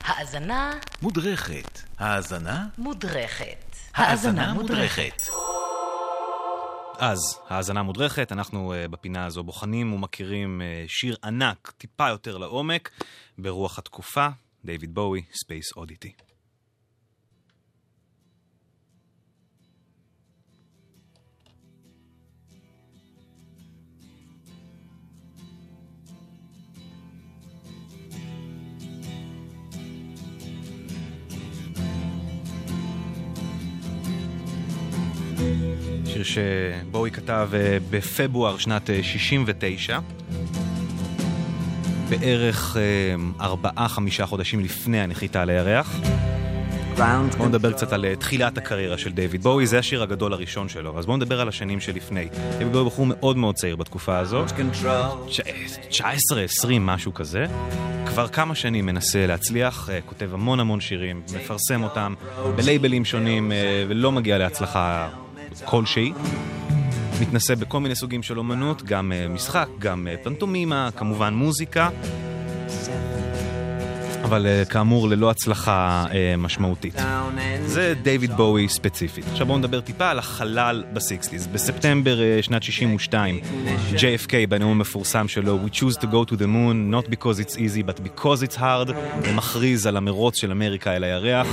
האזנה מודרכת. האזנה? מודרכת. האזנה מודרכת. אז, האזנה מודרכת, אנחנו אה, בפינה הזו בוחנים ומכירים אה, שיר ענק, טיפה יותר לעומק, ברוח התקופה, דיוויד בואי, Space Oddity. שיר שבואי כתב אה, בפברואר שנת 69, אה, בערך אה, ארבעה-חמישה חודשים לפני הנחיתה על הירח. בואו נדבר קצת על תחילת הקריירה של דיוויד בואי, זה השיר הגדול הראשון שלו, אז בואו נדבר על השנים שלפני. דיוויד בואי בחור מאוד מאוד צעיר בתקופה הזו, 19-20, משהו כזה. כבר כמה שנים מנסה להצליח, כותב המון המון שירים, מפרסם אותם בלייבלים שונים, ולא מגיע להצלחה כלשהי. מתנסה בכל מיני סוגים של אומנות, גם אה, משחק, גם אה, פנטומימה, כמובן מוזיקה. אבל אה, כאמור ללא הצלחה משמעותית. זה דיוויד בואי ספציפית. עכשיו בואו נדבר טיפה על החלל בסיקסטיז. בספטמבר שנת 62, JFK בנאום המפורסם שלו, We choose to go to the moon, not because it's easy, but because it's hard, ומכריז על המרוץ של אמריקה אל הירח.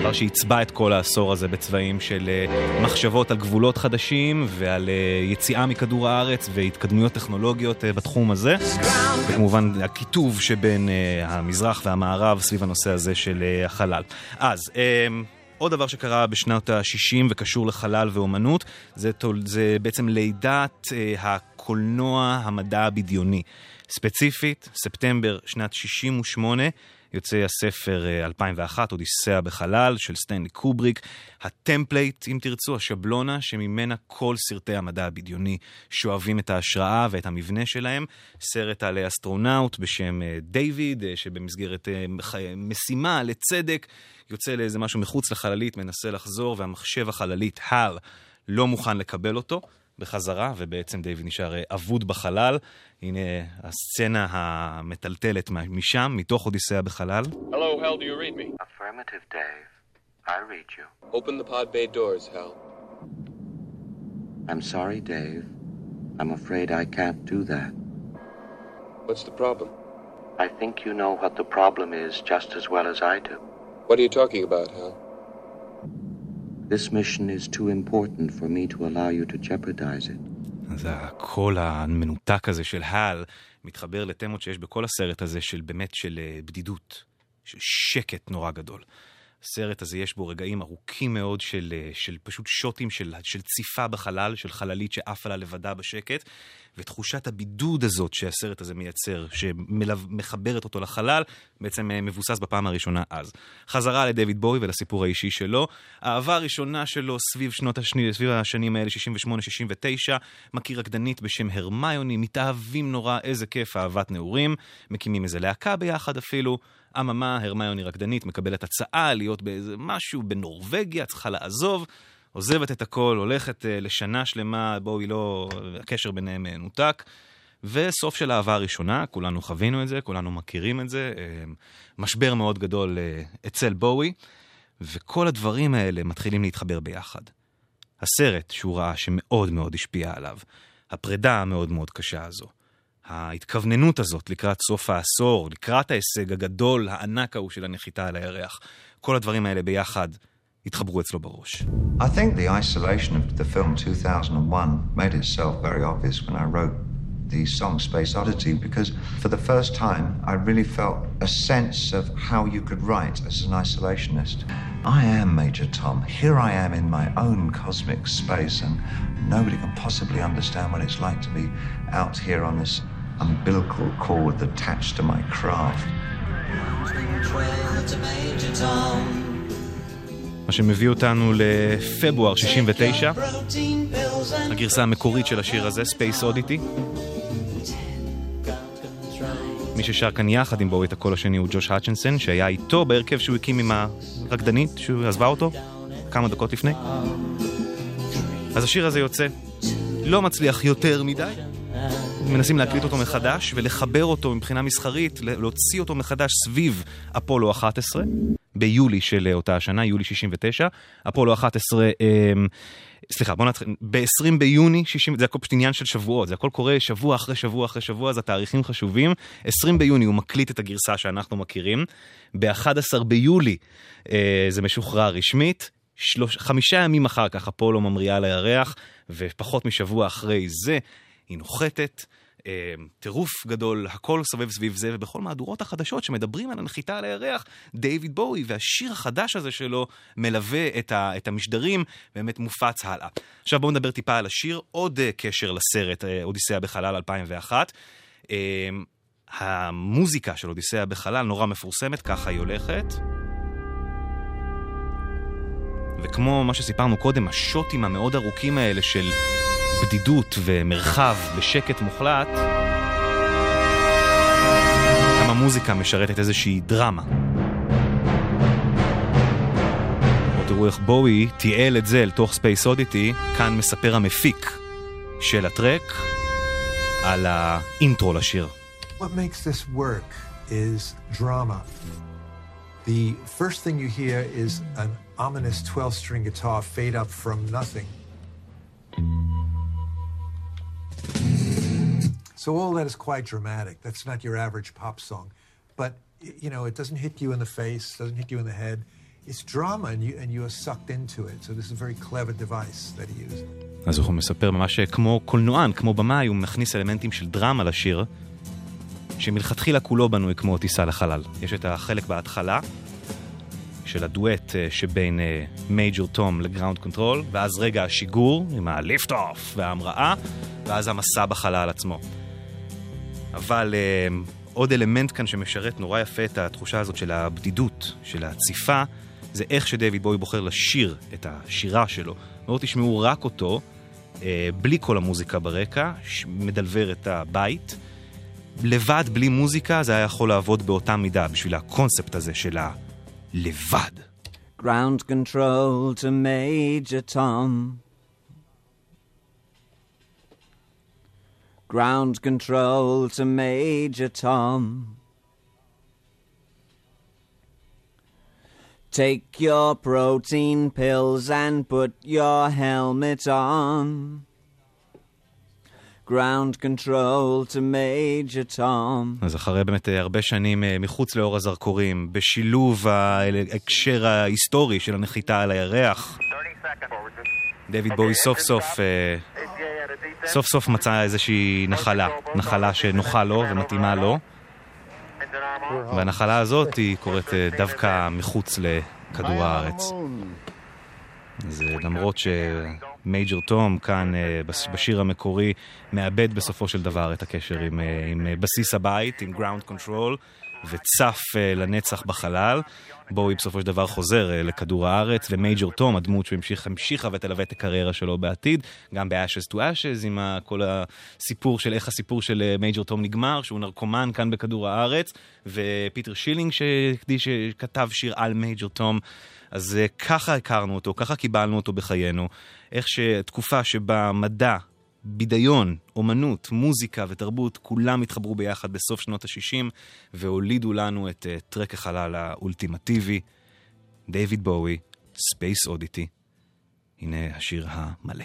דבר שעיצבה את כל העשור הזה בצבעים של uh, מחשבות על גבולות חדשים ועל uh, יציאה מכדור הארץ והתקדמויות טכנולוגיות uh, בתחום הזה. וכמובן הקיטוב שבין המזרח והמערב סביב הנושא הזה של החלל. אז... עוד דבר שקרה בשנות ה-60 וקשור לחלל ואומנות, זה, זה בעצם לידת uh, הקולנוע המדע הבדיוני. ספציפית, ספטמבר שנת 68, יוצא הסרט 2001, אה, אודיסאה בחלל, של סטנלי קובריק. ה template, אם תרצו, השבלונה, שממנה כל סרטי המדע הבדיוני שואבים את ההשראה ואת המבנה שלהם. סרט על אסטרונאוט בשם אה, דיוויד, אה, שבמסגרת משימה לצדק, יוצא לאיזה משהו מחוץ לחללית, מנסה לחזור, והמחשב החללית, הל, לא מוכן לקבל אותו. בחזרה, ובעצם דיוויד נשאר אה, אבוד בחלל. הנה הסצנה המטלטלת משם, מתוך אודיסאה בחלל. Hello, Hal, do you read me? Affirmative, Dave. I read you. Open the pod bay doors, Hal. I'm sorry, Dave. I'm afraid I can't do that. What's the problem? I think you know what the problem is just as well as I do. What are you talking about, Hal? This mission is too important for me to allow you to jeopardize it. אז הקול המנותק הזה של הל מתחבר לתמות שיש בכל הסרט הזה של באמת של אה, בדידות, של שקט נורא גדול. הסרט הזה יש בו רגעים ארוכים מאוד של, אה, של פשוט שוטים של, של ציפה בחלל, של חללית שעפה לה לבדה בשקט, ותחושת הבידוד הזאת שהסרט הזה מייצר, שמחברת אותו לחלל, בעצם אה, מבוסס בפעם הראשונה אז. חזרה לדויד בואי ולסיפור האישי שלו. האהבה הראשונה שלו סביב שנות השני, סביב השנים האלה, 68-69, מכיר רקדנית בשם הרמיוני, מתאהבים נורא, איזה כיף, אהבת נעורים, מקימים איזה להקה ביחד אפילו. אממה, הרמיוני רקדנית מקבלת הצעה להיות באיזה משהו בנורבגיה, צריכה לעזוב. עוזבת את הכל, הולכת uh, לשנה שלמה, בואו היא לא... הקשר ביניהם uh, נותק. וסוף של אהבה הראשונה, כולנו חווינו את זה, כולנו מכירים את זה, uh, משבר מאוד גדול אצל בואי, וכל הדברים האלה מתחילים להתחבר ביחד. הסרט שהוא ראה שמאוד מאוד השפיע עליו, הפרידה המאוד מאוד קשה הזו, ההתכווננות הזאת לקראת סוף העשור, לקראת ההישג הגדול, הענק ההוא של הנחיתה על הירח, כל הדברים האלה ביחד התחברו אצלו בראש. I think the isolation of the film 2001 made itself very obvious when I wrote the song Space Oddity because for the first time I really felt a sense of how you could write as an isolationist. I am Major Tom. Here I am in my own cosmic space and nobody can possibly understand what it's like to be out here on this umbilical cord attached to my craft. מה שמביא אותנו לפברואר 69, הגרסה המקורית של השיר הזה, Space Oddity. מי ששר כאן יחד עם בואו את הקול השני הוא ג'וש האצ'נסון, שהיה איתו בהרכב שהוא הקים עם הרקדנית, שהוא עזבה אותו כמה דקות לפני. אז השיר הזה יוצא, לא מצליח יותר מדי, מנסים להקליט אותו מחדש ולחבר אותו מבחינה מסחרית, להוציא אותו מחדש סביב אפולו 11, ביולי של אותה השנה, יולי 69. אפולו 11, אמ, סליחה, בוא נתחיל, ב-20 ביוני 60, זה הכל פשוט עניין של שבועות, זה הכל קורה שבוע אחרי שבוע אחרי שבוע, אז התאריכים חשובים. 20 ביוני הוא מקליט את הגרסה שאנחנו מכירים, ב-11 ביולי אה, זה משוחרר רשמית, שלוש, חמישה ימים אחר כך אפולו ממריאה על הירח, ופחות משבוע אחרי זה היא נוחתת. אה, טירוף גדול, הכל סובב סביב זה, ובכל מהדורות החדשות שמדברים על הנחיתה על הירח, דיוויד בואי והשיר החדש הזה שלו מלווה את, ה, את המשדרים, באמת מופץ הלאה. עכשיו בואו נדבר טיפה על השיר, עוד uh, קשר לסרט uh, אודיסאה בחלל 2001. Uh, המוזיקה של אודיסאה בחלל נורא מפורסמת, ככה היא הולכת. וכמו מה שסיפרנו קודם, השוטים המאוד ארוכים האלה של בדידות ומרחב בשקט מוחלט, גם המוזיקה משרתת איזושהי דרמה. תראו איך בואי תיעל את זה אל תוך Space Oddity, כאן מספר המפיק של ה track על ה intro לשיר. What makes this work is drama. The first thing you hear is an ominous 12 string guitar fade up from nothing. So all that is quite dramatic. That's not your average pop song. But, you know, it doesn't hit you in the face, doesn't hit you in the head. It's drama and you, and you are sucked into it. So this is a very clever device that he used. אז הוא מספר ממש כמו קולנוען, כמו במאי, הוא מכניס אלמנטים של דרמה לשיר, שמלכתחילה כולו בנוי כמו טיסה לחלל. יש את החלק בהתחלה, של הדואט אה, שבין Major Tom ל Ground Control, ואז רגע השיגור עם ה liftoff וההמראה, ואז המסע בחלל עצמו. אבל uh, עוד אלמנט כאן שמשרת נורא יפה את התחושה הזאת של הבדידות, של הציפה, זה איך שדויד בוי בוחר לשיר את השירה שלו. לא תשמעו רק אותו, uh, בלי כל המוזיקה ברקע, מדלבר את הבית. לבד, בלי מוזיקה, זה היה יכול לעבוד באותה מידה בשביל הקונספט הזה של הלבד. Ground control to Major Tom. Ground control to Major Tom. Take your protein pills and put your helmet on. Ground control to Major Tom. אז אחרי באמת הרבה שנים מחוץ לאור הזרקורים, בשילוב ההקשר ההיסטורי של הנחיתה על הירח, דויד בואי סוף סוף סוף סוף מצא איזושהי נחלה, נחלה שנוחה לו ומתאימה לו. והנחלה הזאת היא קורית אה, דווקא מחוץ לכדור הארץ. אז אה, למרות ש Major Tom כאן אה, בשיר המקורי מאבד בסופו של דבר את הקשר עם, עם בסיס הבית, עם Ground Control, וצף לנצח בחלל. בואי בסופו של דבר חוזר אה, לכדור הארץ, ומייג'ור תום, הדמות שהמשיכה ותלווה את הקריירה שלו בעתיד, גם ב-Ashes to Ashes, עם כל הסיפור של איך הסיפור של מייג'ור תום נגמר, שהוא נרקומן כאן בכדור הארץ, ופיטר שילינג שכתב שיר על מייג'ור תום. אז אה, ככה הכרנו אותו, ככה קיבלנו אותו בחיינו. איך שתקופה שבה מדע בידיון, אומנות, מוזיקה ותרבות, כולם התחברו ביחד בסוף שנות ה-60 והולידו לנו את אה, track החלל האולטימטיבי, דיוויד בואי, Space Oddity. הנה השיר המלא.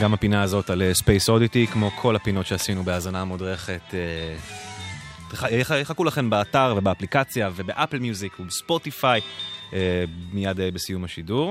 גם הפינה הזאת על אה, Space Oddity, כמו כל הפינות שעשינו בהאזנה מודרכת. אה, יחכו לכם באתר ובאפליקציה וב Apple Music וב Spotify אה, מיד בסיום השידור.